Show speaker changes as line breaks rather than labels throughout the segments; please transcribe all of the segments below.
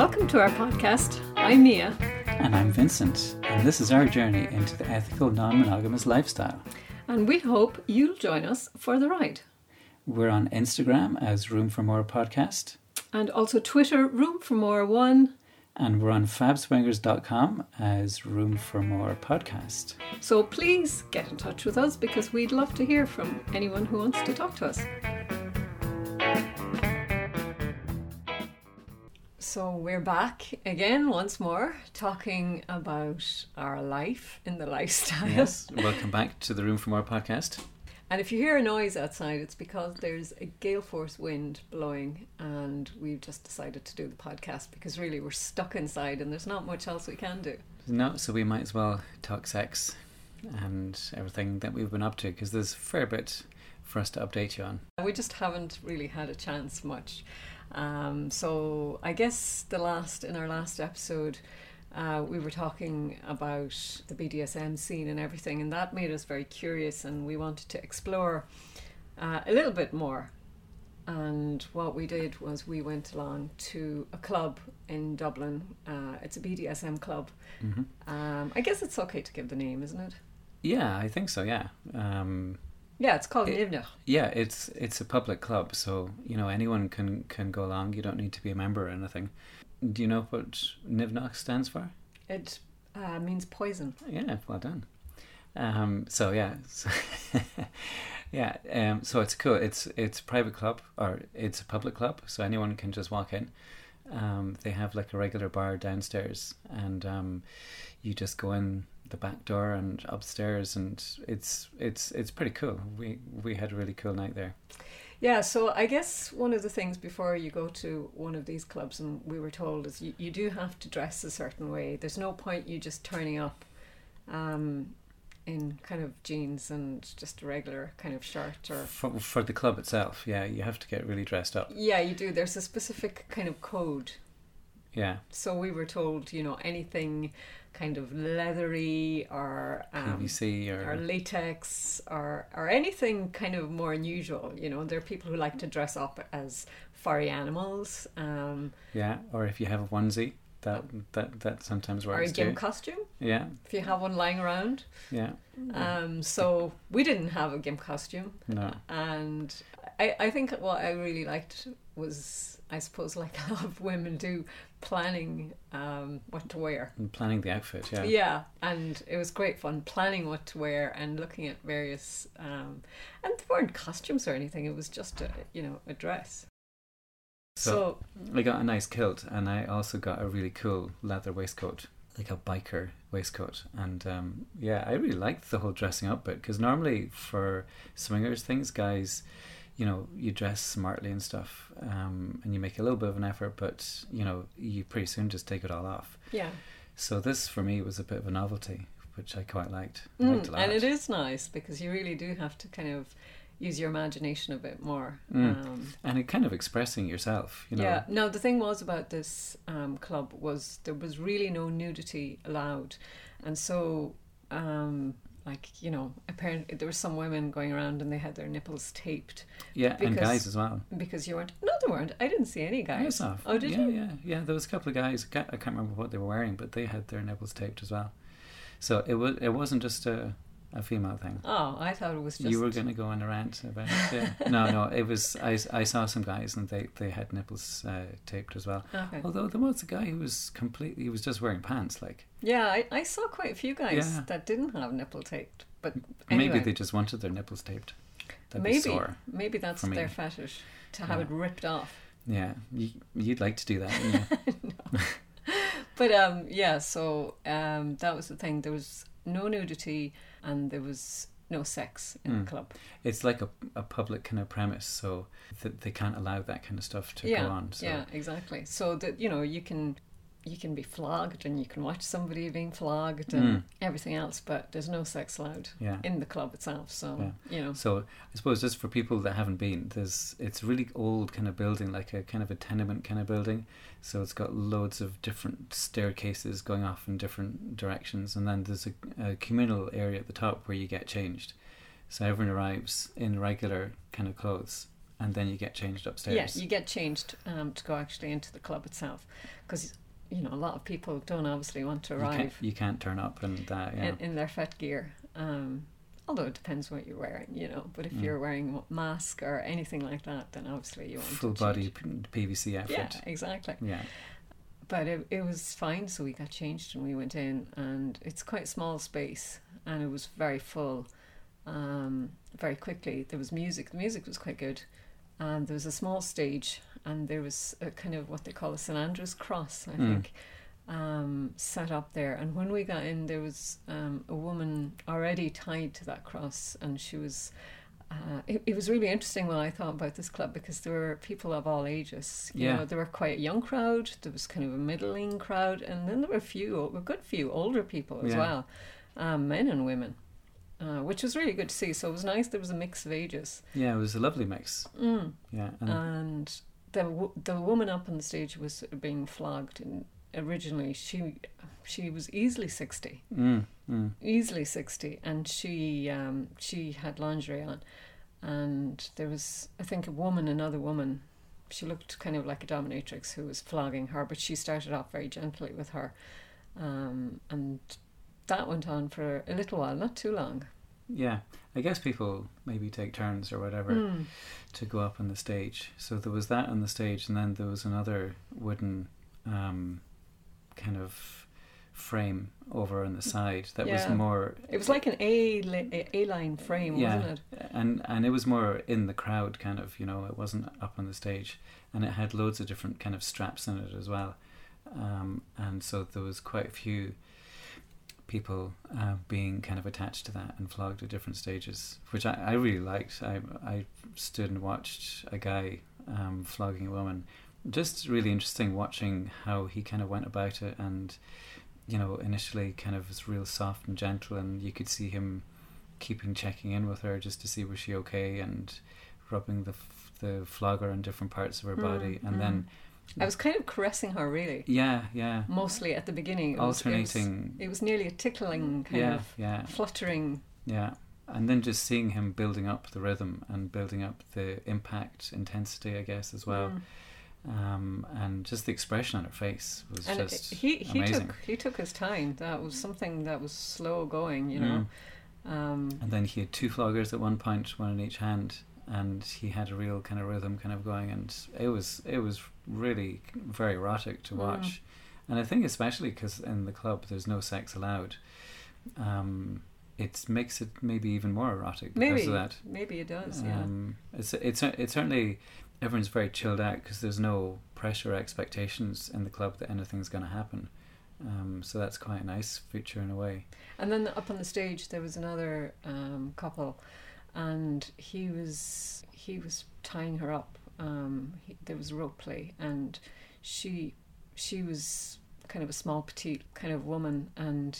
Welcome to our podcast. I'm Mia.
And I'm Vincent, and this is our journey into the ethical non monogamous lifestyle.
And we hope you'll join us for the ride.
We're on Instagram as Room for More Podcast.
And also Twitter, Room for More One.
And we're on fabswingers.com as Room for More Podcast.
So please get in touch with us because we'd love to hear from anyone who wants to talk to us. So we're back again once more talking about our life in the lifestyle.
Yes, welcome back to the Room for More podcast.
And if you hear a noise outside, it's because there's a gale force wind blowing, and we've just decided to do the podcast because really we're stuck inside and there's not much else we can do.
No, so we might as well talk sex and everything that we've been up to because there's a fair bit for us to update you on.
We just haven't really had a chance much. Um, so I guess the last in our last episode, uh, we were talking about the BDSM scene and everything, and that made us very curious, and we wanted to explore uh, a little bit more. And what we did was we went along to a club in Dublin. Uh, it's a BDSM club.
Mm-hmm.
Um, I guess it's okay to give the name, isn't it?
Yeah, I think so. Yeah. Um,
yeah, it's called
It-
Nimhneach.
Yeah, it's it's a public club, so you know anyone can can go along. You don't need to be a member or anything. Do you know what Nimhneach stands for?
It uh, means poison.
Yeah, well done. Um, so yeah, so yeah. Um, so it's cool. It's it's a private club or it's a public club, so anyone can just walk in. Um, they have like a regular bar downstairs, and um, you just go in the back door and upstairs, and it's it's it's pretty cool. We we had a really cool night there.
Yeah, so I guess one of the things before you go to one of these clubs, and we were told, is you, you do have to dress a certain way. There's no point you just turning up um, in kind of jeans and just a regular kind of shirt or.
For, for the club itself, yeah, you have to get really dressed up.
Yeah, you do. There's a specific kind of code.
Yeah,
So we were told, you know, anything kind of leathery or. Um,
PVC
or
or
latex or or anything kind of more unusual you know there are people who like to dress up as furry animals um,
yeah, or if you have a onesie, that that that sometimes works.
or a gimp
too.
costume
Yeah,
if you have one lying around
yeah,
um, so we didn't have a gimp costume
no,
and I, I think what I really liked was I suppose like a lot of women do planning um, what to wear
and planning the outfit. Yeah,
Yeah, and it was great fun planning what to wear and looking at various. Um, and they weren't costumes or anything. It was just a you know a dress. So,
So- I got a nice kilt, and I also got a really cool leather waistcoat, like a biker waistcoat. And um, yeah, I really liked the whole dressing up bit because normally for swingers things, guys, you know, you dress smartly and stuff, um, and you make a little bit of an effort, but you know, you pretty soon just take it all off.
yeah,
So this for me was a bit of a novelty, which I quite liked. I
Mm,
liked a lot.
and it is nice because you really do have to kind of use your imagination a bit more.
Mm.
Um,
and it kind of expressing yourself, you know.
Yeah. No, the thing was about this um, club was there was really no nudity allowed, and so um, like you know, apparently there were some women going around and they had their nipples taped
Yeah, and
Because-
guys as well.
because you weren't. No, there weren't. I didn't see any guys.
Off.
Oh, did
yeah,
you?
Yeah, yeah. There was a couple of guys. I can't remember what they were wearing, but they had their nipples taped as well. So it was. It wasn't just a, a female thing.
Oh, I thought it was just.
You were going to go on a rant about it. Yeah. no, no. It was. I, I saw some guys and they, they had nipples uh, taped as well.
Okay.
Although there was a guy who was completely. He was just wearing pants. Like
Yeah, I, I saw quite a few guys
Yeah.
that didn't have nipple taped, but anyway,
maybe they just wanted their nipples taped. That'd be
maybe
sore.
maybe that's their fetish to have
Yeah.
it ripped off.
Yeah, you, you'd like to do that.
But um, yeah, so um, that was the thing. There was no nudity and there was no sex in
Mm.
the club.
it's like a, a public kind of premise, so th- they can't allow that kind of stuff to
yeah,
go on. So
yeah, exactly. So that you know you can you can be flogged and you can watch somebody being flogged and
Mm.
everything else, but there's no sex allowed
yeah.
in the club itself. So you know,
So I suppose just for people that haven't been, there's it's a really old kind of building, like a kind of a tenement kind of building. So it's got loads of different staircases going off in different directions, and then there's a, a communal area at the top where you get changed. So everyone arrives in regular kind of clothes, and then you get changed upstairs.
Yeah, you get changed um, to go actually into the club itself because you know a lot of people don't obviously want to
You can't,
arrive
you can't turn up and uh, yeah.
in, in their fet gear. Um, although it depends what you're wearing, you know. But if
Mm.
you're wearing a mask or anything like that, then obviously you want
full
to
body PVC outfit.
Yeah, exactly.
Yeah.
But it, it was fine, so we got changed and we went in, and it's quite a small space, and it was very full. Um, very quickly, there was music. The music was quite good, and there was a small stage, and there was a kind of what they call a St Andrew's cross, I
Mm.
think, um, set up there. And when we got in, there was um, a woman already tied to that cross, and she was. Uh, it, it was really interesting when I thought about this club because there were people of all ages. You
Yeah.
know, there were quite a young crowd. There was kind of a middling crowd, and then there were a few, a good few older people as
Yeah.
well, um, men and women, uh, which was really good to see. So it was nice. There was a mix of ages,
Yeah, it was a lovely mix.
mm.
Yeah. And
and the the woman up on the stage was being flogged, and originally she she was easily sixty.
Mm, mm,
easily 60 and she um, she had lingerie on. And there was i think a woman another woman she looked kind of like a dominatrix who was flogging her but she started off very gently with her. Um, and that went on for a little while not too long
yeah. I guess people maybe take turns or whatever
Mm.
to go up on the stage. So there was that on the stage, and then there was another wooden um, kind of frame over on the side that
Yeah.
was more
it was like an a li- a line frame
Yeah.
wasn't it
and and it was more in the crowd kind of you know it wasn't up on the stage and it had loads of different kind of straps in it as well um, and so there was quite a few people uh, being kind of attached to that and flogged at different stages which I, I really liked. I, I stood and watched a guy um, flogging a woman. Just really interesting watching how he kind of went about it and you know initially kind of was real soft and gentle and you could see him keeping checking in with her just to see was she okay and rubbing the f- the flogger on different parts of her
Mm,
body. And then
i was kind of caressing her really.
Yeah yeah.
Mostly at the beginning it was, it was,
alternating.
it was nearly a tickling kind
yeah
of
yeah.
fluttering.
Yeah. And then just seeing him building up the rhythm and building up the impact intensity i guess as well.
Mm.
um, and just the expression on her face was
and
just
he he
amazing.
took he took his time. That was something that was slow going, you know. Um,
And then he had two floggers at one point, one in each hand, and he had a real kind of rhythm kind of going, and it was it was really very erotic to
Mm.
watch. And I think especially because in the club there's no sex allowed, um, it makes it maybe even more erotic because
maybe
of that.
maybe it does. Yeah.
Um, it's it's it's certainly everyone's very chilled out because there's no pressure or expectations in the club that anything's going to happen. Um, so that's quite a nice feature in a way.
And then up on the stage there was another um, couple, and he was he was tying her up. Um, he, there was rope play, and she she was kind of a small petite kind of woman, and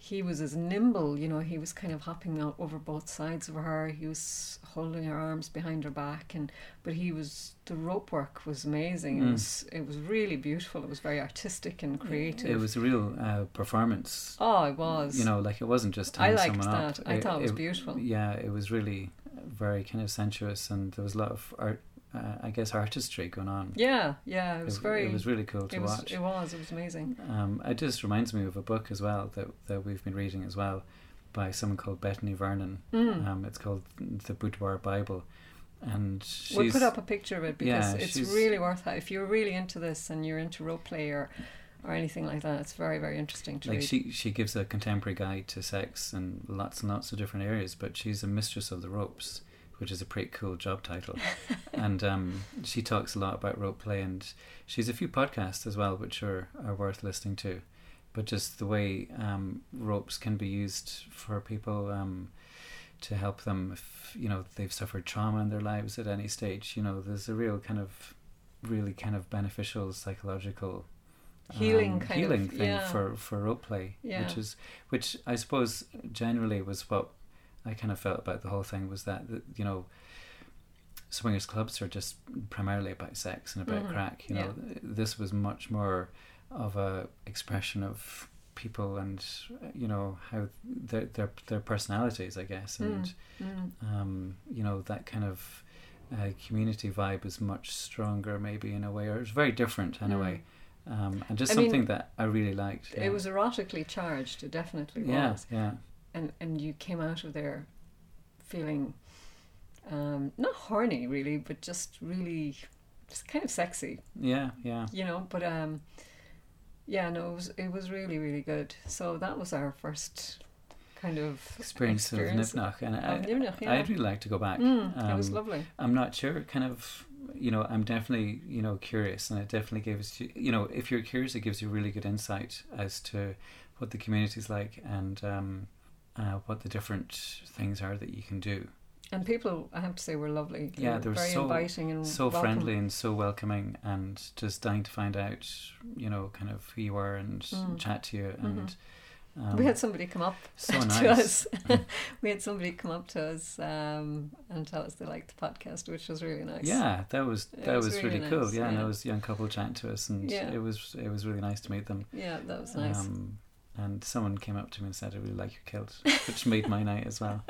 he was as nimble. You know, he was kind of hopping out over both sides of her. He was holding her arms behind her back, and but he was the rope work was amazing. It
Mm.
was it was really beautiful. It was very artistic and creative.
It was a real uh, performance
Oh, it was.
You know, like it wasn't just
I liked
someone
that.
up.
I thought it was beautiful.
Yeah, it was really very kind of sensuous, and there was a lot of art. Uh, I guess artistry going on.
Yeah, yeah, it was
it,
very.
It was really cool to
it was,
watch.
It was. It was amazing.
Um, it just reminds me of a book as well that that we've been reading as well, by someone called Betony Vernon.
Mm.
Um, it's called the Boudoir Bible, and she's,
we'll put up a picture of it because
Yeah,
it's really worth it. If you're really into this and you're into role play or, or anything like that, it's very, very interesting to
like
read.
she she gives a contemporary guide to sex and lots and lots of different areas, but she's a mistress of the ropes, which is a pretty cool job title. and um, she talks a lot about rope play, and she's a few podcasts as well, which are are worth listening to. But just the way um, ropes can be used for people um, to help them, if you know they've suffered trauma in their lives at any stage. You know, there's a real kind of really kind of beneficial psychological
Healing
um,
kind of,
healing thing
yeah.
for for rope play,
Yeah.
which is which I suppose generally was what I kind of felt about the whole thing was that you know swingers clubs are just primarily about sex and about
Mhm.
crack. You know, this was much more of a expression of people and you know how their their their personalities, I guess, and
Mm.
um, you know that kind of uh, community vibe is much stronger, maybe in a way, or it's very different anyway. Um, and just
I mean,
something that I really liked. yeah.
It was erotically charged. It definitely
yeah,
was.
yeah,
And and you came out of there feeling um, not horny really, but just really just kind of sexy,
yeah, yeah.
you know. But um, yeah, no, it was it was really really good. So that was our first kind of
Experience,
Experience
of Nipnach, and I,
of Nimhneach, yeah.
I'd really like to go back.
Mm, it was
Um,
lovely.
I'm not sure. Kind of, you know, I'm definitely, you know, curious, and it definitely gives you, you know, if you're curious, it gives you really good insight as to what the community's like and um, uh, what the different things are that you can do.
And people, I have to say, were lovely. They
Yeah,
were
they were
very
so-
inviting and
So
welcome.
friendly and so welcoming, and just dying to find out, you know, kind of who you were and
Mm.
chat to you. And um,
we had somebody come up
so
to
nice.
us. we had somebody come up to us um, and tell us they liked the podcast, which was really nice.
Yeah, that was that
was
was,
really
really, cool.
nice,
Yeah, and
yeah.
there was a young couple chatting to us, and
Yeah.
it was it was really nice to meet them.
yeah, that was nice.
Um, and someone came up to me and said, "I really like your kilt," which made my night as well.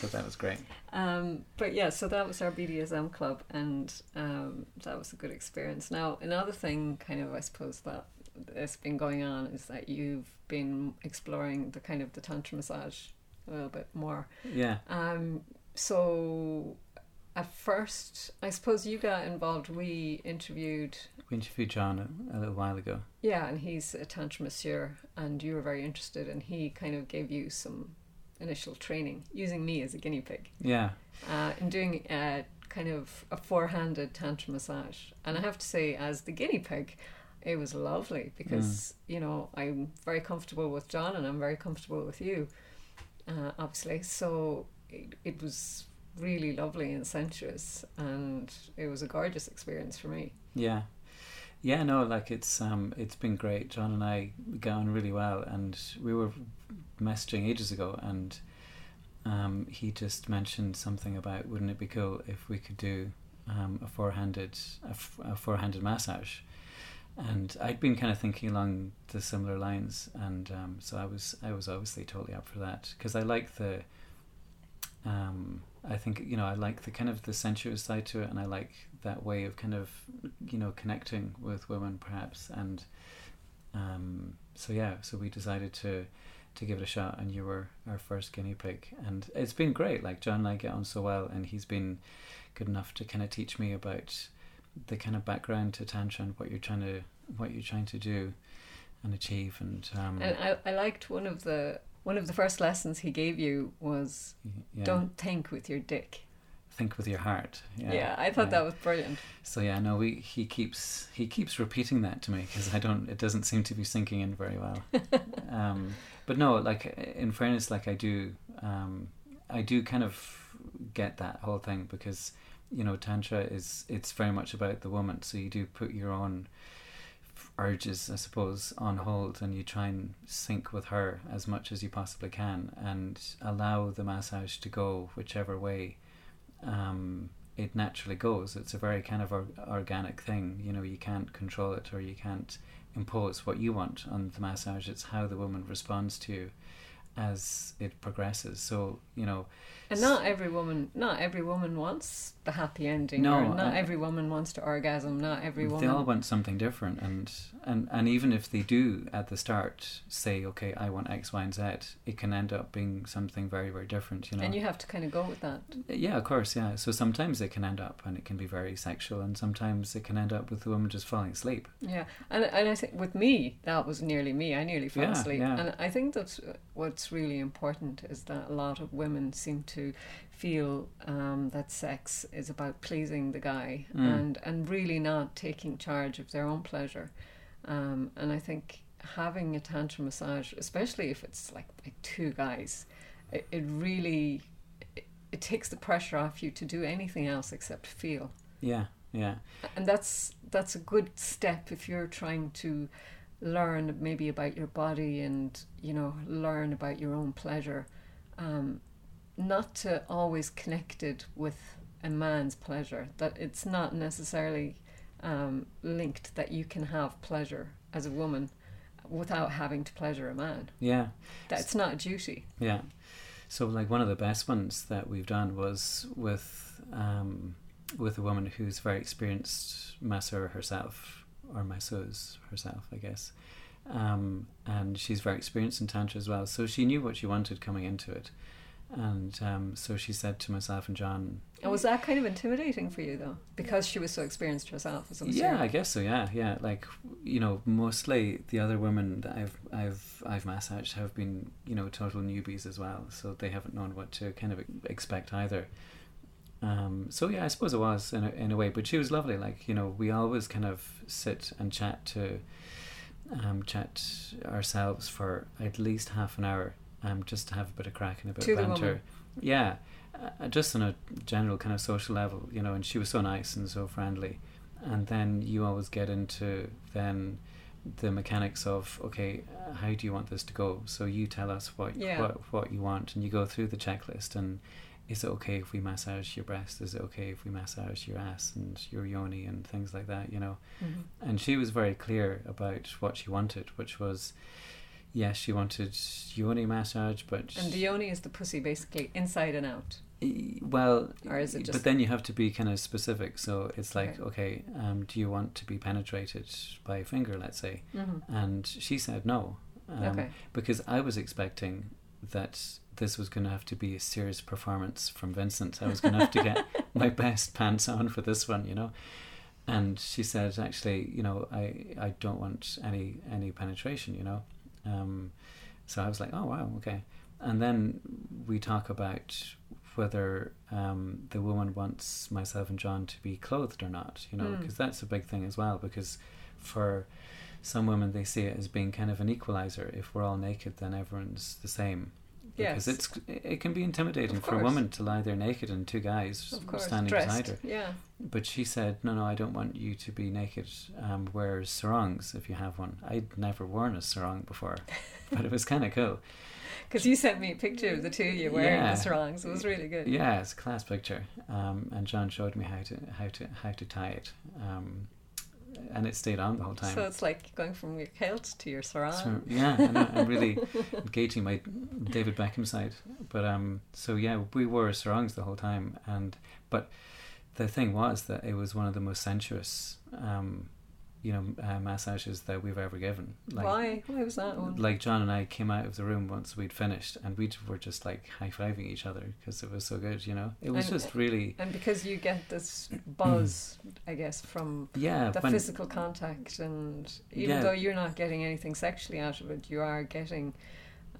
So that was great.
Um, but yeah, so that was our BDSM club, and um, that was a good experience. Now, another thing, kind of, I suppose that has been going on is that you've been exploring the kind of the tantra massage a little bit more.
Yeah,
Um, so at first, I suppose you got involved. We interviewed,
we interviewed John a, a little while ago.
yeah, and he's a tantra masseur, and you were very interested, and he kind of gave you some initial training using me as a guinea pig.
Yeah,
uh, in doing a kind of a four-handed tantra massage. And I have to say, as the guinea pig, it was lovely because you know I'm very comfortable with John and I'm very comfortable with you, uh, obviously. So it, it was really lovely and sensuous, and it was a gorgeous experience for me.
yeah, yeah. No, like it's um, it's been great. John and I got on really well, and we were messaging ages ago, and um, he just mentioned something about wouldn't it be cool if we could do um, a four-handed a, f- a four-handed massage. And I'd been kind of thinking along the similar lines, and um, so I was I was obviously totally up for that because I like the um, I think you know I like the kind of the sensuous side to it, and I like that way of kind of you know connecting with women perhaps, and um, so yeah, so we decided to to give it a shot, and you were our first guinea pig, and it's been great. Like John and I get on so well, and he's been good enough to kind of teach me about the kind of background to tantra and what you're trying to what you're trying to do and achieve, and um,
And I, I liked one of the one of the first lessons he gave you was
yeah,
don't think with your dick.
think with your heart. Yeah,
Yeah, I thought
yeah.
that was brilliant.
So yeah, no, we he keeps he keeps repeating that to me because I don't. It doesn't seem to be sinking in very well. um, but no, like in fairness, like I do, um, I do kind of get that whole thing because you know tantra is it's very much about the woman. So you do put your own urges, I suppose, on hold, and you try and sync with her as much as you possibly can, and allow the massage to go whichever way um, it naturally goes. It's a very kind of or- organic thing. You know, you can't control it or you can't impose what you want on the massage. It's how the woman responds to you as it progresses. So you know,
And not every woman, not every woman wants the happy ending.
No,
not
I-
every woman wants to orgasm. Not every woman.
they all want something different, and and and even if they do at the start say, okay, I want X, Y, and Z, it can end up being something very very different. You know,
and you have to kind of go with that.
Yeah, of course, yeah. So sometimes it can end up and it can be very sexual, and sometimes it can end up with the woman just falling asleep.
Yeah, and and I think with me that was nearly me. I nearly fell
Yeah,
asleep,
yeah.
and I think that's what's really important is that a lot of women seem to feel um, that sex is about pleasing the guy
Mm.
and and really not taking charge of their own pleasure. Um, and I think having a tantra massage, especially if it's like, like two guys, it, it really it, it takes the pressure off you to do anything else except feel
Yeah, yeah,
and that's that's a good step if you're trying to learn maybe about your body and you know learn about your own pleasure. Um, not to always connect it with a man's pleasure that it's not necessarily um, linked that you can have pleasure as a woman without having to pleasure a man.
Yeah,
that's not a duty.
Yeah. So, like one of the best ones that we've done was with um, with a woman who's very experienced masseur herself, or masseuse herself, I guess. Um, and she's very experienced in tantra as well. So she knew what she wanted coming into it, and um, so she said to myself and John.
And was that kind of intimidating for you though, because she was so experienced herself? As
yeah, I guess so. Yeah, yeah. Like you know, mostly the other women that I've I've I've massaged have been you know total newbies as well, so they haven't known what to kind of expect either. Um, so yeah, I suppose it was in a, in a way, but she was lovely. Like you know, we always kind of sit and chat to um, chat ourselves for at least half an hour, um, just to have a bit of crack and a bit
To
of banter. Yeah, uh, just on a general kind of social level, you know. And she was so nice and so friendly, and then you always get into then the mechanics of okay, uh, how do you want this to go? So you tell us what
Yeah.
what what you want, and you go through the checklist and. Is it okay if we massage your breast? Is it okay if we massage your ass and your yoni and things like that? You know,
Mhm.
and she was very clear about what she wanted, which was, yes, she wanted yoni massage, but
And the yoni is the pussy, basically inside and out.
Well,
Or is it just-
but then you have to be kind of specific. So it's like,
Okay.
okay, um, do you want to be penetrated by a finger, let's say?
Mm-hmm.
And she said no, um,
okay.
because I was expecting that this was going to have to be a serious performance from Vincent. I was going to have to get my best pants on for this one, you know. And she said, actually, you know, I, I don't want any any penetration, you know. Um, so I was like, oh wow, okay. And then we talk about whether um, the woman wants myself and John to be clothed or not, you know,
Mm.
because that's a big thing as well. Because for some women, they see it as being kind of an equalizer. If we're all naked, then everyone's the same. Because
Yes.
it's it can be intimidating for a woman to lie there naked and two guys
course,
standing
dressed.
beside her.
Yeah.
But she said, "No, no, I don't want you to be naked. Um, wear sarongs if you have one." I'd never worn a sarong before, but it was kind of cool.
Because you sent me a picture of the two of you wearing
Yeah.
the sarongs. It was really good.
Yeah, it's a class picture. Um, and John showed me how to how to how to tie it, um, and it stayed on the whole time.
So it's like going from your kilt to your sarong.
So, yeah, know, I'm really engaging my David Beckham side. But um, so yeah, we wore sarongs the whole time, and but the thing was that it was one of the most sensuous, um, you know, uh, massages that we've ever given. Like,
Why? Why was that one?
Like John and I came out of the room once we'd finished, and we were just like high fiving each other because it was so good. You know, it was
And-
just really
and because you get this buzz, I guess, from
yeah.
the
when-
physical contact, and even
Yeah.
though you're not getting anything sexually out of it, you are getting.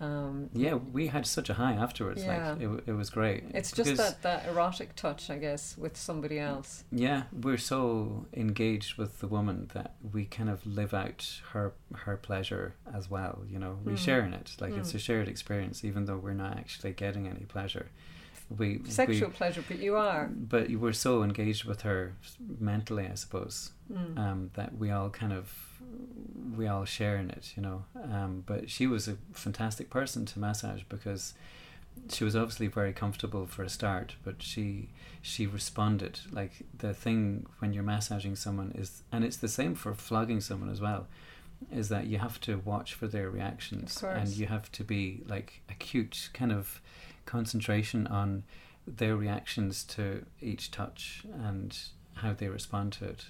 Um,
yeah, we had such a high afterwards.
Yeah.
Like it, it was great.
It's just that, that erotic touch, I guess, with somebody else.
Yeah, we're so engaged with the woman that we kind of live out her her pleasure as well. You know, we
Mm.
share in it. Like it's
Mm.
a shared experience, even though we're not actually getting any pleasure. We
Sexual
we,
pleasure, but you are.
but we're so engaged with her mentally, I suppose,
Mm.
um, that we all kind of we all share in it. You know, um, but she was a fantastic person to massage because she was obviously very comfortable for a start, but she she responded like the thing when you're massaging someone is, and it's the same for flogging someone as well, is that you have to watch for their reactions
Of
and you have to be like acute kind of concentration on their reactions to each touch and how they respond to it.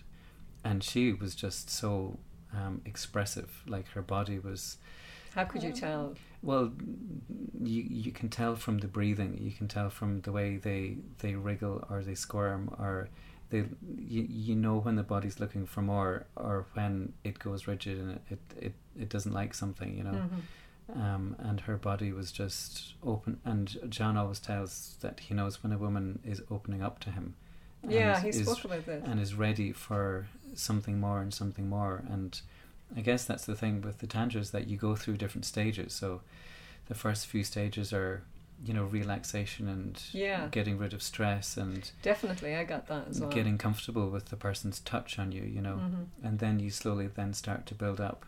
And she was just so um, expressive, like her body was
How could you tell?
well, you you can tell from the breathing. You can tell from the way they they wriggle or they squirm or they you, you know when the body's looking for more or when it goes rigid and it it, it, it doesn't like something. You know.
Mhm.
Um, and her body was just open. And John always tells that he knows when a woman is opening up to him.
Yeah, he spoke about this.
and is ready for something more and something more. And I guess that's the thing with the tantras that you go through different stages. So the first few stages are, you know, relaxation and
Yeah.
getting rid of stress and
Definitely, I got that as well.
getting comfortable with the person's touch on you, you know.
Mhm.
And then you slowly then start to build up.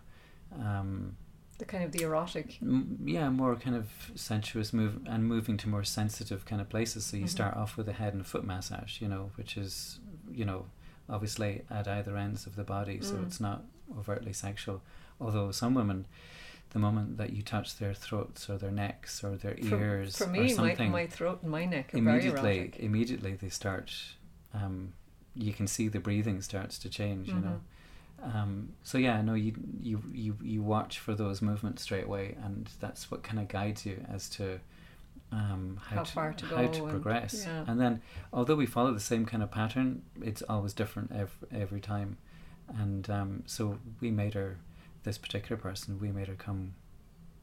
Um,
The kind of the erotic.
m- yeah, more kind of sensuous move and moving to more sensitive kind of places. So you
Mhm.
start off with a head and foot massage, you know, which is, you know, obviously at either ends of the body, so
Mm.
it's not overtly sexual. Although some women, the moment that you touch their throats or their necks or their
For-
ears
For
or
me, my,
something,
my throat and my neck
immediately immediately they start. Um, you can see the breathing starts to change. You know.
Mm-hmm.
Um, so yeah, no, you you you you watch for those movements straight away, and that's what kind of guides you as to um, how,
How
to,
far to
how to
and-
progress.
yeah.
And then, although we follow the same kind of pattern, it's always different every every time. And um, so we made her this particular person. We made her come.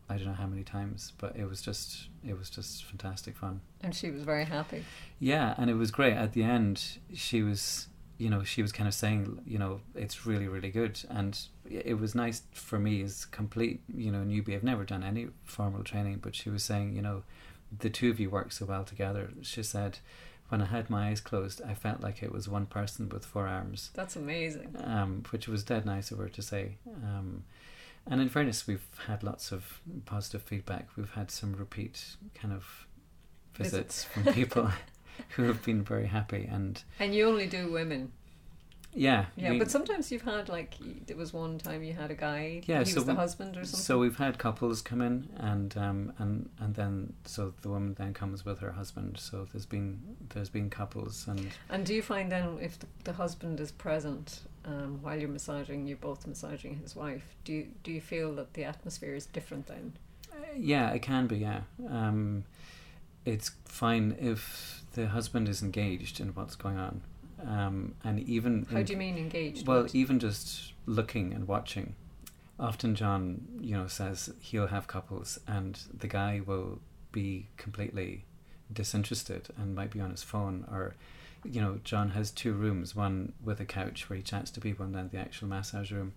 I don't know how many times, but it was just it was just fantastic fun.
And she was very happy.
Yeah, and it was great. At the end, she was, you know, she was kind of saying, you know, it's really, really good. And it was nice for me as complete, you know, newbie. I've never done any formal training, but she was saying, you know, the two of you work so well together. She said, when I had my eyes closed, I felt like it was one person with four arms,
That's amazing.
um, which was dead nice of her to say. Um, and in fairness, we've had lots of positive feedback. We've had some repeat kind of visits from people who have been very happy. And
And you only do women.
Yeah,
Yeah,
we-
but sometimes you've had like there was one time you had a guy.
Yeah,
he
so
was the
we-
husband or something.
so we've had couples come in, and um, and and then so the woman then comes with her husband. So there's been there's been couples, and
and do you find then if the, the husband is present um, while you're massaging, you're both massaging his wife? Do you do you feel that the atmosphere is different then?
yeah, it can be. Yeah, um, it's fine if the husband is engaged in what's going on, um, and even
How
in-
do you mean engaged?
Well, even just looking and watching. Often John, you know, says he'll have couples and the guy will be completely disinterested and might be on his phone or you know, John has two rooms, one with a couch where he chats to people and then the actual massage room.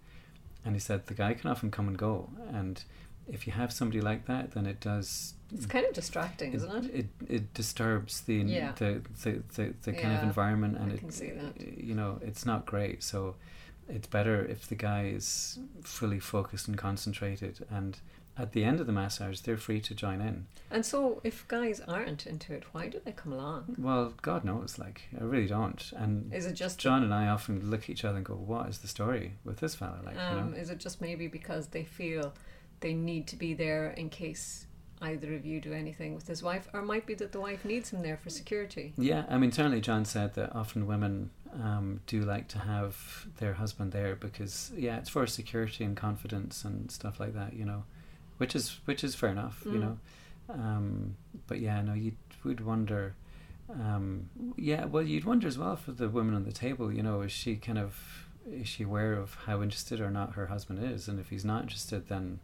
And he said the guy can often come and go and if you have somebody like that then it does
it's kind of distracting, isn't it?
it, it disturbs the
Yeah.
the, the, the, the kind of environment and
I
it
can see that.
you know it's not great so it's better if the guy is fully focused and concentrated and at the end of the massage they're free to join in
And so, if guys aren't into it, why do they come along?
well god knows like i really don't and
Is it just
john and i often look at each other and go what is the story with this fella like you
Um,
know
is it just maybe because they feel they need to be there in case either of you do anything with his wife, or it might be that the wife needs him there for security?
Yeah, I mean, certainly John said that often women um, do like to have their husband there because, yeah, it's for security and confidence and stuff like that, you know, which is which is fair enough, you
Mm.
know. Um, but yeah, no, you would wonder. Um, yeah, well, you'd wonder as well for the woman on the table, you know, is she kind of is she aware of how interested or not her husband is, and if he's not interested, then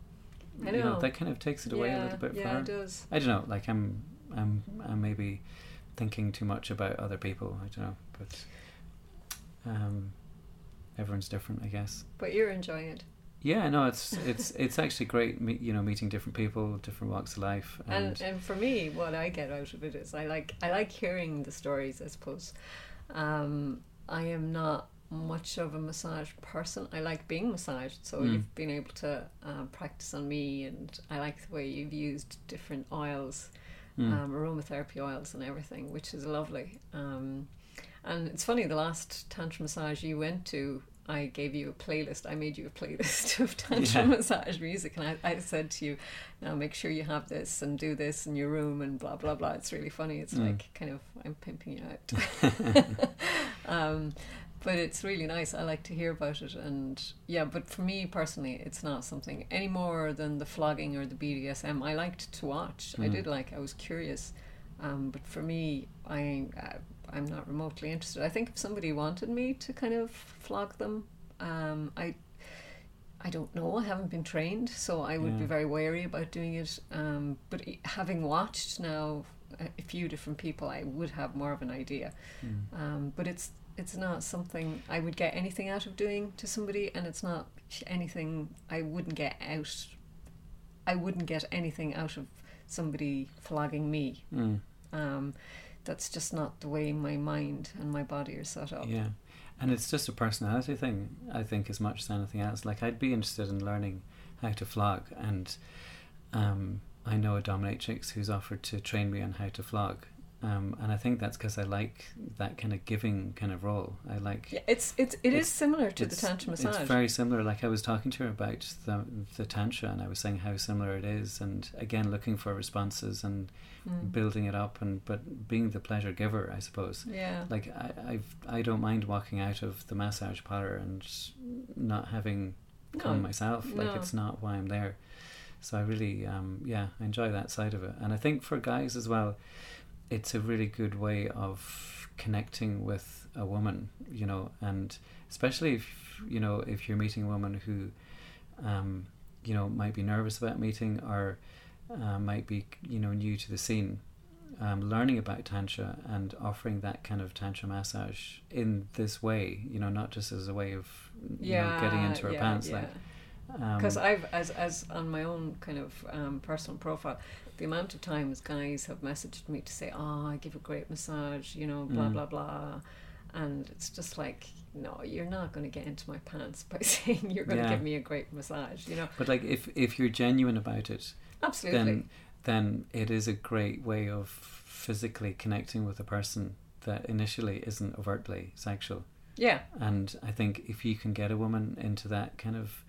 I
you know
know.
that kind of takes it away
yeah,
a little bit for
yeah,
her.
it does.
I don't know. Like I'm, I'm, I'm maybe thinking too much about other people. I don't know, but um, everyone's different, I guess.
But you're enjoying it,
Yeah, no, it's it's it's actually great. Me, you know, meeting different people, different walks of life, and,
and and for me, what I get out of it is I like I like hearing the stories. I suppose um, I am not much of a massage person. I like being massaged, so
Mm.
you've been able to uh, practice on me, and I like the way you've used different oils.
Mm.
um, aromatherapy oils and everything, which is lovely. Um, and it's funny, the last tantra massage you went to, I gave you a playlist. I made you a playlist of tantra
Yeah.
massage music, and I, I said to you, "Now make sure you have this and do this in your room and blah blah blah." It's really funny. It's
Mm.
like kind of I'm pimping you out. um, but it's really nice. I like to hear about it, and yeah. But for me personally, it's not something any more than the flogging or the BDSM. I liked to watch. I
Mm.
did like. I was curious, um, but for me, I uh, I'm not remotely interested. I think if somebody wanted me to kind of flog them, um, I. I don't know. I haven't been trained, so I would be very wary about doing it. Um, but having watched now a, a few different people, I would have more of an idea.
Mm.
Um, but it's it's not something I would get anything out of doing to somebody, and it's not anything I wouldn't get out. I wouldn't get anything out of somebody flogging me.
Mm.
Um, that's just not the way my mind and my body are set up.
Yeah, and it's just a personality thing, I think, as much as anything else. Like I'd be interested in learning how to flog, and um, I know a dominatrix who's offered to train me on how to flog, Um, and I think that's because I like that kind of giving kind of role. I like.
Yeah, it's it's it is
It's-
similar to the tantra massage.
It's very similar. Like I was talking to her about the the tantra, and I was saying how similar it is, and again looking for responses and
Mm.
building it up, and but being the pleasure giver, I suppose.
Yeah.
Like I I've, I don't mind walking out of the massage parlor and not having come
No,
myself. Like
no.
it's not why I'm there. So I really um yeah I enjoy that side of it, and I think for guys as well, it's a really good way of connecting with a woman, you know, and especially if you know if you're meeting a woman who, um, you know, might be nervous about meeting or uh, might be you know new to the scene. Um, learning about tantra and offering that kind of tantra massage in this way, you know, not just as a way of you know, getting into her
yeah,
pants,
yeah.
like um,
because I've as as on my own kind of um, personal profile, the amount of times guys have messaged me to say, "Oh, I give a great massage," you know, blah
Mm.
blah blah, and it's just like, no, you're not going to get into my pants by saying you're going to
Yeah.
give me a great massage, you know.
But like, if if you're genuine about it,
Absolutely.
then then it is a great way of physically connecting with a person that initially isn't overtly sexual.
yeah,
And I think if you can get a woman into that kind of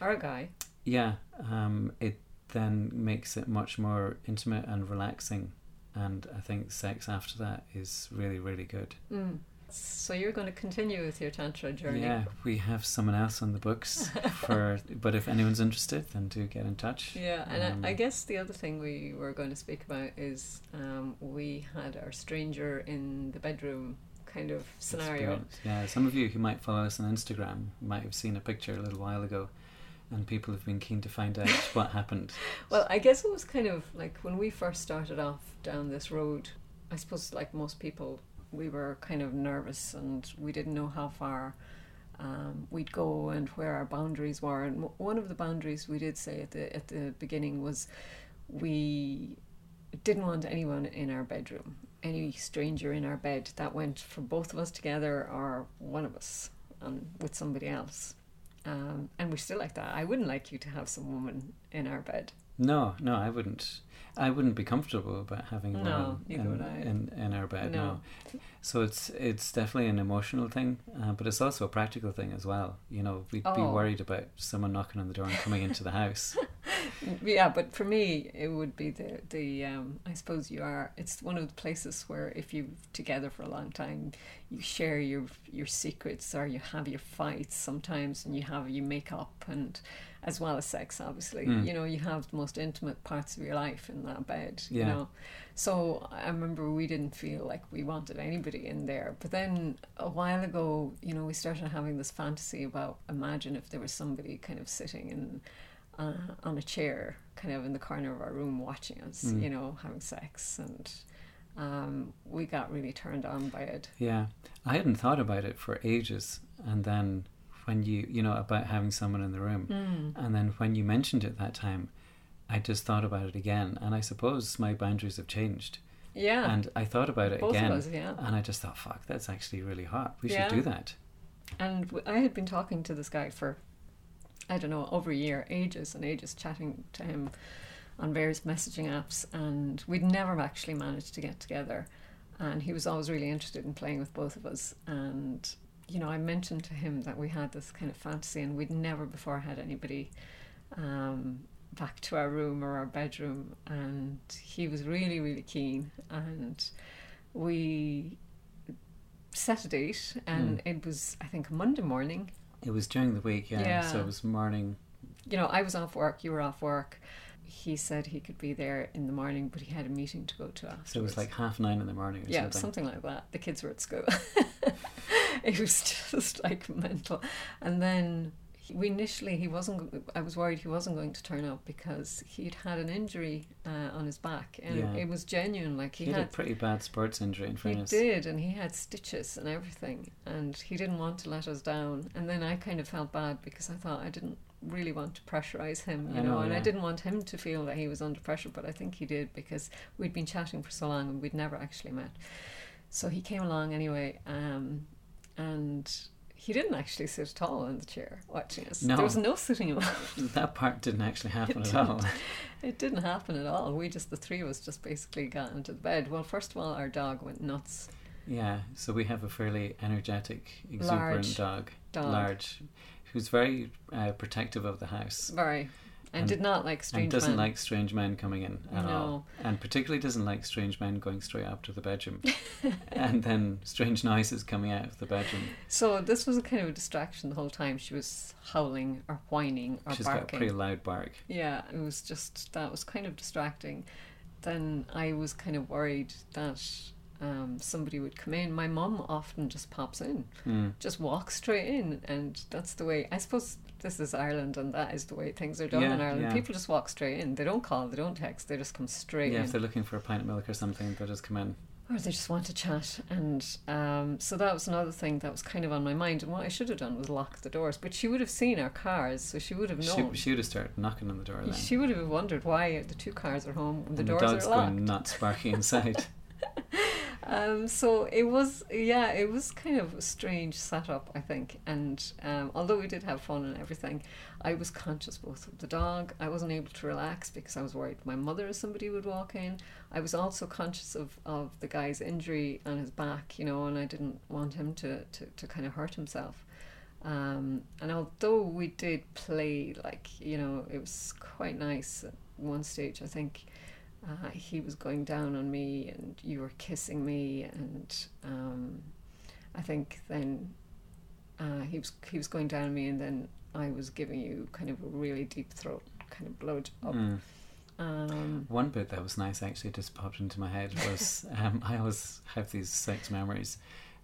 or a guy.
yeah, um, it then makes it much more intimate and relaxing. And I think sex after that is really really good.
Mm. So you're going to continue with your tantra journey.
Yeah, we have someone else on the books for. but if anyone's interested, then do get in touch.
Yeah, and
Um,
I, I guess the other thing we were going to speak about is um, we had our stranger in the bedroom kind of scenario.
experience. Yeah, some of you who might follow us on Instagram might have seen a picture a little while ago, and people have been keen to find out what happened.
Well, I guess it was kind of like when we first started off down this road, I suppose, like most people, we were kind of nervous and we didn't know how far um, we'd go and where our boundaries were. And w- one of the boundaries we did say at the, at the beginning was we didn't want anyone in our bedroom, any stranger in our bed. That went for both of us together or one of us and with somebody else. Um, and we're still like that. I wouldn't like you to have some woman in our bed.
No, no, I wouldn't. I wouldn't be comfortable about having
No, neither
in, in in our bed.
No.
No. So it's it's definitely an emotional thing, uh, but it's also a practical thing as well. You know, we'd be
Oh.
worried about someone knocking on the door and coming into the house.
Yeah, but for me, it would be the the. Um, I suppose you are. It's one of the places where if you're together for a long time, you share your your secrets or you have your fights sometimes, and you have you make up and as well as sex, obviously.
Mm.
You know, you have the most intimate parts of your life in that bed. You know, so I remember we didn't feel like we wanted anybody in there. But then a while ago, you know, we started having this fantasy about imagine if there was somebody kind of sitting in uh, on a chair, kind of in the corner of our room, watching us,
Mm.
you know, having sex, and um, we got really turned on by it.
Yeah, I hadn't thought about it for ages, and then when you you know about having someone in the room,
Mm.
and then when you mentioned it that time, I just thought about it again, and I suppose my boundaries have changed,
Yeah,
and I thought about it
both
again,
of us, yeah.
and I just thought, fuck, that's actually really hot. We
Yeah.
should do that.
And i had been talking to this guy for, I don't know, over a year, ages and ages, chatting to him on various messaging apps, and we'd never actually managed to get together. And he was always really interested in playing with both of us. And, you know, I mentioned to him that we had this kind of fantasy, and we'd never before had anybody um, back to our room or our bedroom. And he was really, really keen. And we set a date, and it was, I think, Monday morning.
It was during the week, yeah. So it was morning.
You know, I was off work, you were off work. He said he could be there in the morning, but he had a meeting to go to afterwards.
So it was like half nine in the morning or
yeah,
something.
something like that. The kids were at school. it was just like mental. And then we initially he wasn't. I was worried he wasn't going to turn up because he'd had an injury uh, on his back, and
Yeah.
it was genuine. Like he,
he had a pretty bad sports injury in
He did, and he had stitches and everything, and he didn't want to let us down. And then I kind of felt bad because I thought I didn't really want to pressurize him, you
I
know,
know,
and I didn't want him to feel that he was under pressure, but I think he did because we'd been chatting for so long and we'd never actually met. So he came along anyway, um, and he didn't actually sit at all in the chair watching us.
No.
There was no sitting him.
That part didn't actually happen at all.
It didn't happen at all. We just the three of us just basically got into the bed. Well, first of all, our dog went nuts.
Yeah, so we have a fairly energetic, exuberant
Large
dog,
Dog,
large, who's very uh, protective of the house
very, and,
And-
did not like strange
and doesn't
men.
like strange men coming in at all,
No.
and particularly doesn't like strange men going straight up to the bedroom, and then strange noises coming out of the bedroom.
So this was a kind of a distraction the whole time. She was howling or whining or barking.
She's got a pretty loud bark.
Yeah, it was just that was kind of distracting. Then I was kind of worried that um, somebody would come in. My mum often just pops in,
Mm.
just walks straight in, and that's the way. I suppose this is Ireland, and that is the way things are done
Yeah,
in Ireland.
yeah.
People just walk straight in. They don't call, they don't text, they just come straight
Yeah,
in.
if they're looking for a pint of milk or something, they'll just come in.
or they just want to chat. And um, so that was another thing that was kind of on my mind. And what I should have done was lock the doors. But she would have seen our cars, so she would have
She,
known.
she would have started knocking on the door then.
She would have wondered why the two cars are home when the
and
doors
the dog's
are locked.
going nuts, barking inside.
Um, so it was, yeah, it was kind of a strange setup, I think. And um, although we did have fun and everything, I was conscious both of the dog. I wasn't able to relax because I was worried my mother or somebody would walk in. I was also conscious of, of the guy's injury on his back, you know, and I didn't want him to, to, to kind of hurt himself. Um, and although we did play, like, you know, it was quite nice at one stage, I think uh, he was going down on me and you were kissing me and um, I think then uh, he was he was going down on me and then I was giving you kind of a really deep throat kind of blow job.
Mm.
Um,
One bit that was nice actually just popped into my head was um, I always have these sex memories.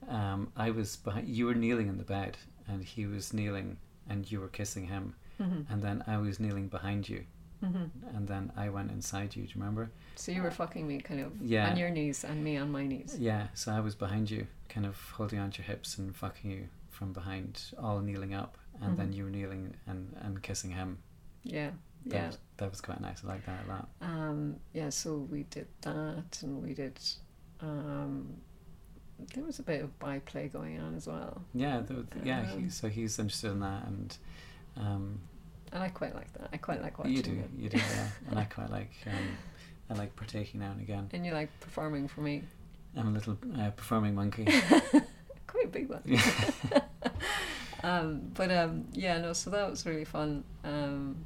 Um, I was behind, you were kneeling in the bed and he was kneeling and you were kissing him
mhm,
and then I was kneeling behind you
mhm.
and then I went inside you. Do you remember?
So you were fucking me kind of
Yeah.
on your knees and me on my knees.
Yeah. So I was behind you, kind of holding onto your hips and fucking you from behind, all kneeling up, and then
Mhm.
you were kneeling and and kissing him.
Yeah,
That
yeah.
was, that was quite nice. I like that a lot.
Um, yeah, so we did that, and we did. Um, there was a bit of byplay going on as well,
Yeah. The, yeah. He,
Um,
so he's interested in that, and um,
and I quite like that. I quite like watching
you do,
it.
you do, yeah. and I quite like um, I like partaking now and again.
And you like performing for me.
I'm a little uh, performing monkey.
Quite a big one. Um, but um, yeah, no, so that was really fun. Um,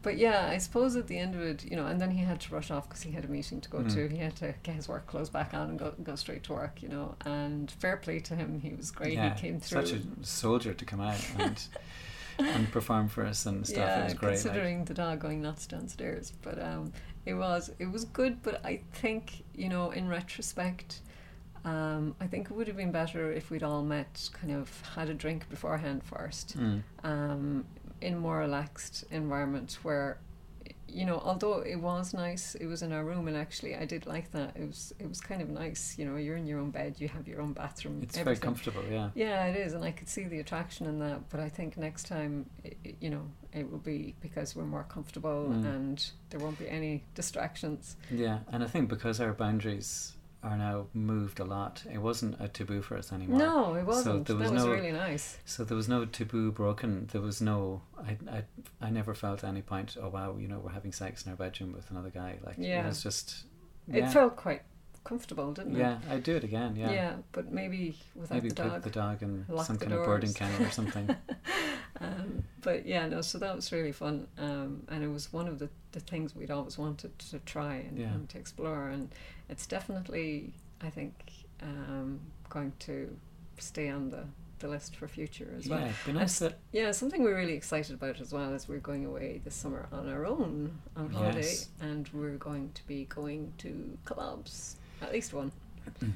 but yeah, I suppose at the end of it, you know, and then he had to rush off because he had a meeting to go
Mm.
to. He had to get his work clothes back on and go go straight to work, you know. And fair play to him, he was great.
yeah,
he came through.
such a soldier to come out and and perform for us and stuff.
Yeah,
it was great. like-
considering the dog going nuts downstairs. But um, it was it was good. But I think you know, in retrospect, um, I think it would have been better if we'd all met, kind of had a drink beforehand first,
Mm.
um, in a more relaxed environment where. You know, although it was nice, it was in our room, and actually, I did like that. It was, it was kind of nice. You know, you're in your own bed, you have your own bathroom.
It's very
everything.
comfortable. Yeah.
Yeah, it is, and I could see the attraction in that. But I think next time, i i- you know, it will be because we're more comfortable
Mm.
and there won't be any distractions.
Yeah, and I think because our boundaries are now moved a lot, it wasn't a taboo for us anymore.
No, it wasn't.
there was
that was
no-
really nice.
So there was no taboo broken. There was no. I, I, I never felt at any point. Oh wow, you know, we're having sex in our bedroom with another guy. Like
Yeah.
it was just.
It felt quite comfortable, didn't it?
Yeah, I'd do it again. Yeah.
Yeah, but maybe without
Maybe
the
put the dog in some kind of boarding
doors.
kennel or something.
um, but yeah, no, so that was really fun. Um, and it was one of the, the things we'd always wanted to try and,
Yeah.
and to explore. And it's definitely, I think, um, going to stay on the, the list for future as well.
yeah, nice.
Yeah, something we're really excited about as well is we're going away this summer on our own on holiday,
Yes.
and we're going to be going to clubs, at least one.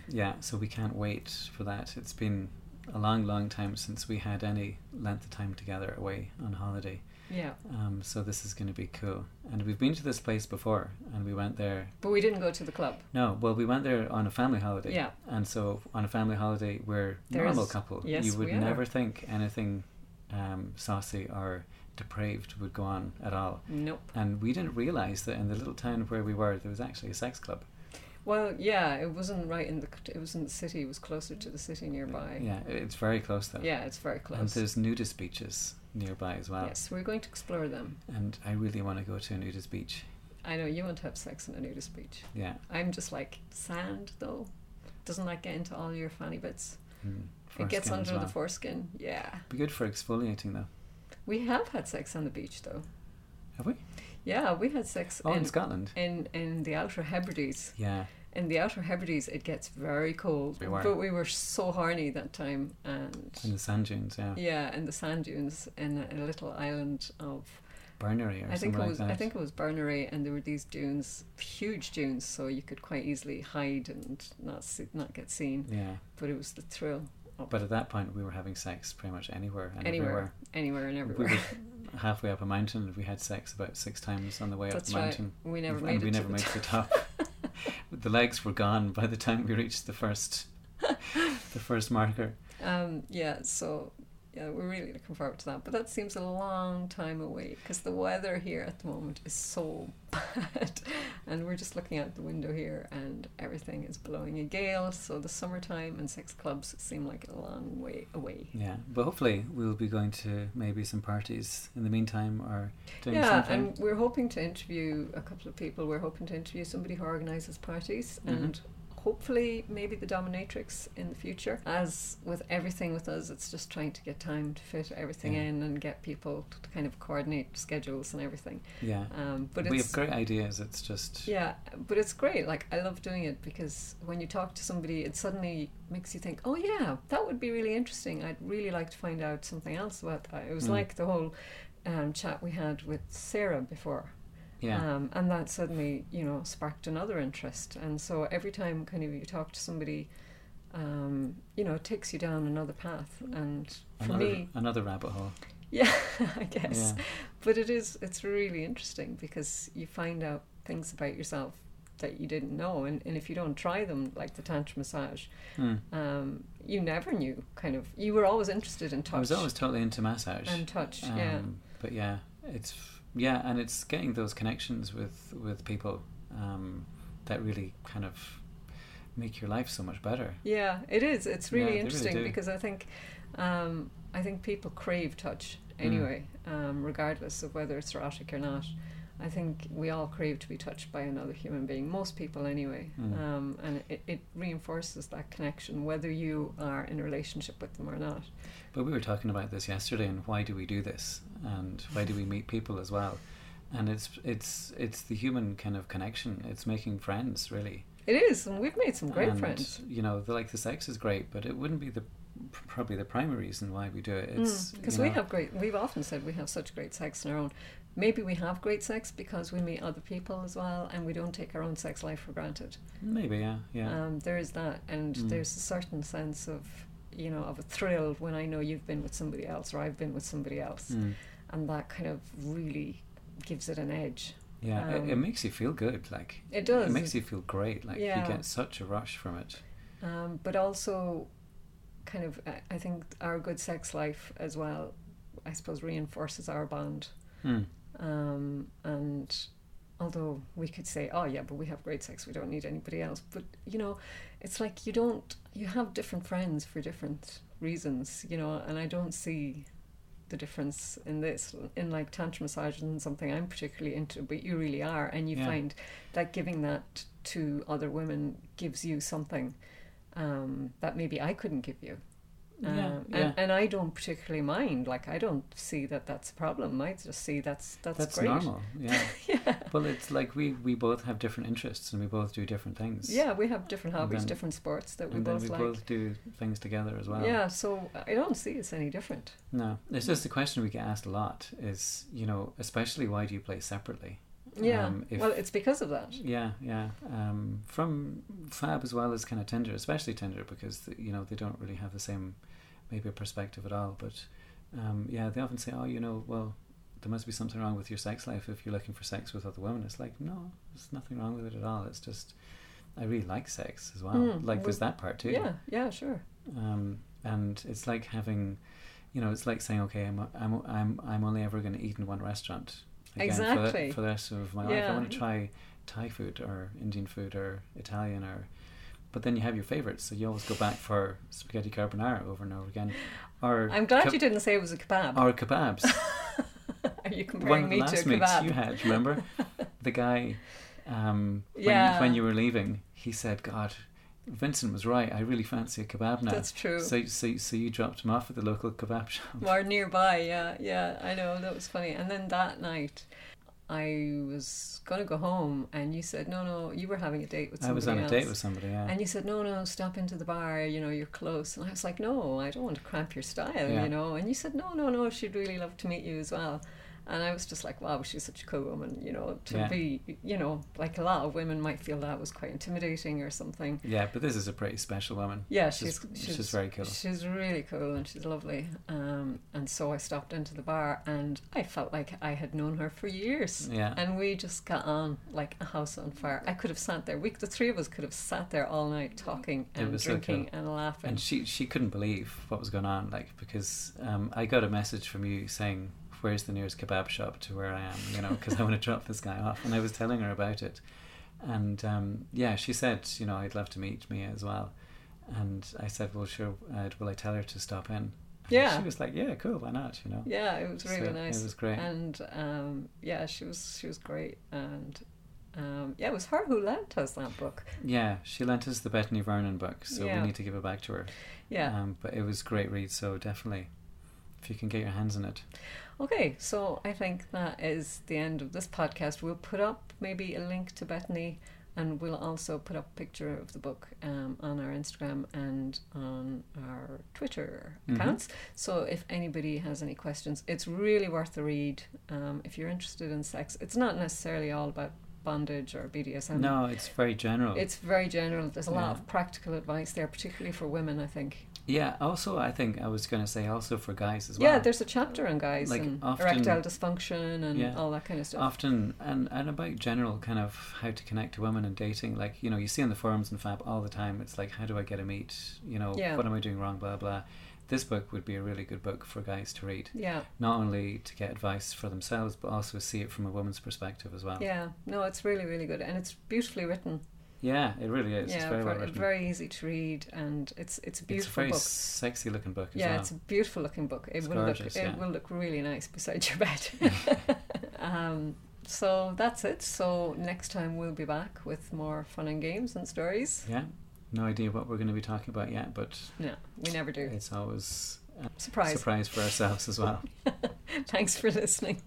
Yeah, so we can't wait for that. It's been a long, long time since we had any length of time together away on holiday.
Yeah,
Um, so this is going to be cool. And we've been to this place before, and we went there.
but we didn't go to the club.
No, well, we went there on a family holiday.
Yeah,
And so on a family holiday, we're normal couple.
yes,
you would
we are.
never think anything um, saucy or depraved would go on at all.
nope.
And we didn't realize that in the little town where we were, there was actually a sex club.
Well, yeah, it wasn't right in the. It was in the city. It was closer to the city nearby.
Yeah, it's very close though.
Yeah, it's very close.
And there's nudist beaches nearby as well.
Yes, we're going to explore them.
And I really want to go to a nudist beach.
I know you want to have sex on a nudist beach.
Yeah.
I'm just like sand though. Doesn't that get into all your funny bits?
Mm,
it gets under the foreskin. Yeah.
Be good for exfoliating though.
We have had sex on the beach though.
Have we?
Yeah, we had sex
Oh, in
in,
Scotland.
in in the Outer Hebrides.
Yeah.
In the Outer Hebrides, it gets very cold.
We.
But we were so horny that time, and
In the sand dunes, yeah.
yeah, in the sand dunes in a, a little island of
Burnery or
I think it was
like.
I think it was Berneray, and there were these dunes, huge dunes, so you could quite easily hide and not see, not get seen.
Yeah.
But it was the thrill.
But at that point, we were having sex pretty much anywhere and
anywhere, anywhere and
everywhere.
everywhere.
We were halfway up a mountain, and we had sex about six times on the way
That's
up the
right.
mountain.
We never
and
made
we
it
never
the
made the top. the legs were gone by the time we reached the first, the first marker.
Um, yeah, so yeah, we're really looking forward to that. But that seems a long time away because the weather here at the moment is so bad, and we're just looking out the window here, and everything is blowing a gale. So the summertime and sex clubs seem like a long way away.
Yeah, but hopefully we'll be going to maybe some parties in the meantime, or doing
yeah,
something.
and we're hoping to interview a couple of people. We're hoping to interview somebody who organises parties
Mhm.
and hopefully maybe the dominatrix in the future. As with everything with us, it's just trying to get time to fit everything
Yeah.
in and get people to kind of coordinate schedules and everything.
yeah,
Um, but
we have great ideas. It's just
yeah, but it's great. Like I love doing it because when you talk to somebody, it suddenly makes you think, "Oh yeah, that would be really interesting. I'd really like to find out something else about that." It was
Mm.
like the whole um, chat we had with Sarah before,
yeah,
um, and that suddenly you know sparked another interest. And so every time kind of you talk to somebody, um, you know, it takes you down another path. And for
another
me,
another rabbit hole.
yeah, I guess.
Yeah,
But it is it's really interesting because you find out things about yourself that you didn't know and, and if you don't try them like the tantra massage
Hmm.
um, you never knew kind of you were always interested in touch
I was always totally into massage.
and touch yeah
Um, But yeah, it's yeah, and it's getting those connections with with people um, that really kind of make your life so much better.
yeah it is it's really
Yeah, they really
interesting because I think um, I think people crave touch
Mm.
anyway um, regardless of whether it's erotic or not I think we all crave to be touched by another human being most people anyway
Mm.
um, and it, it reinforces that connection whether you are in a relationship with them or not
But we were talking about this yesterday, and why do we do this, and why do we meet people as well? And it's it's it's the human kind of connection. It's making friends, really.
It is, and we've made some great
and,
friends.
You know, the, like the sex is great, but it wouldn't be the probably the primary reason why we do it. It's
Because
you
we
know,
have great, we've often said we have such great sex in our own. Maybe we have great sex because we meet other people as well, and we don't take our own sex life for granted.
maybe yeah yeah
Um, there is that, and
Mm.
there's a certain sense of, you know, of a thrill when I know you've been with somebody else or I've been with somebody else,
Mm.
and that kind of really gives it an edge.
yeah. it, it
Um,
makes you feel good. Like
It does.
It makes you feel great. Like
Yeah.
you get such a rush from it.
um, but also kind of I- I think our good sex life as well I suppose reinforces our bond
Mm.
Um, and although we could say oh yeah but we have great sex we don't need anybody else but you know it's like you don't you have different friends for different reasons you know and I don't see the difference in this in like tantra massage and something I'm particularly into but you really are and you
Yeah.
find that giving that to other women gives you something um, that maybe I couldn't give you um,
yeah.
and, and I don't particularly mind like I don't see that that's a problem I just see that's that's, great.
That's
great
normal. Yeah.
yeah
well, it's like we we both have different interests and we both do different things.
yeah we have different hobbies
then-
different sports that we
and then
both
we
like
both do things together as well.
yeah so I don't see it's any different
No, it's just the question we get asked a lot. Is you know, especially why do you play separately?
Yeah
Um, if-
well it's because of that
Yeah, yeah. Um, from Fab as well as kind of Tinder, especially Tinder, because you know they don't really have the same maybe a perspective at all. But um, yeah, they often say, "Oh, you know, well, there must be something wrong with your sex life if you're looking for sex with other women." It's like, no, there's nothing wrong with it at all. It's just I really like sex as well.
Mm,
like there's that part too.
yeah yeah sure
Um, and it's like having, you know, it's like saying, okay, I'm I'm I'm I'm only ever going to eat in one restaurant. Again for the-
Exactly.
For, the rest of my life, I want to try Thai food or Indian food or Italian or. But then you have your favorites, so you always go back for spaghetti carbonara over and over again. Or
I'm glad
keb-
you didn't say it was a kebab.
or kebabs.
Are you
One
comparing
of the
me to a
last
kebab?
you had, remember? the guy, um, when,
Yeah.
when you were leaving, he said, God, Vincent was right. I really fancy a kebab now.
That's true.
So, so, so you dropped him off at the local kebab shop.
Or nearby, yeah, yeah, I know, that was funny. And then that night, I was going to go home, and you said, no, no, you were having a date with
I
somebody
was on a
else.
date with somebody, yeah.
And you said, no, no, stop into the bar, you know, you're close. And I was like, no, I don't want to cramp your style,
Yeah.
you know. And you said, no, no, no, she'd really love to meet you as well. And I was just like, wow, she's such a cool woman, you know, to
Yeah.
be, you know, like a lot of women might feel that was quite intimidating or something.
yeah, but this is a pretty special woman.
Yeah,
She's-
she's
she's very cool.
She's really cool and she's lovely. Um, and so I stopped into the bar and I felt like I had known her for years.
Yeah.
And we just got on like a house on fire. I could have sat there. We, the three of us, could have sat there all night talking and
was so
drinking
cool.
and laughing.
And she she couldn't believe what was going on, like because um, I got a message from you saying, "Where's the nearest kebab shop to where I am?" You know, because I want to drop this guy off, and I was telling her about it, and um, yeah, she said, you know, I'd love to meet Mia as well, and I said, well, sure, uh, will I tell her to stop in?
Yeah.
she was like, yeah, cool, why not? You know,
yeah, it was really
So
nice.
It was great.
And um, yeah, she was she was great. And um, yeah, it was her who lent us that book.
yeah, she lent us the Betony Vernon book, so
Yeah.
we need to give it back to her.
Yeah.
Um, but it was great read, so definitely, if you can get your hands on it.
Okay, so I think that is the end of this podcast. We'll put up maybe a link to Betony and we'll also put up a picture of the book um, on our Instagram and on our Twitter
Mhm.
accounts. So if anybody has any questions, it's really worth the read. Um, if you're interested in sex, it's not necessarily all about bondage or BDSM.
no, it's very general.
It's very general. There's a lot of practical advice there, particularly for women, I think.
Yeah, also I think I was going to say also for guys as well.
Yeah, there's a chapter on guys
Like,
and
often-
erectile dysfunction and
Yeah.
all that kind of stuff.
often and and about general kind of how to connect to women and dating. Like you know, you see on the forums and Fab all the time. It's like how do I get a meet? You know,
Yeah.
what am I doing wrong? Blah blah. This book would be a really good book for guys to read,
Yeah,
not only to get advice for themselves, but also see it from a woman's perspective as well.
yeah. No, it's really, really good, and it's beautifully written.
Yeah, it really is. it's
yeah,
very well
very easy to read, and it's it's a beautiful
it's a very
book.
sexy looking book as
Yeah,
well.
it's a beautiful looking book. It
It's
will look it
yeah.
will look really nice beside your bed. um, so that's it. So next time we'll be back with more fun and games and stories.
Yeah, no idea what we're going to be talking about yet, but
No, we never do.
it's always a
Surprise.
surprise for ourselves as well.
Thanks for listening.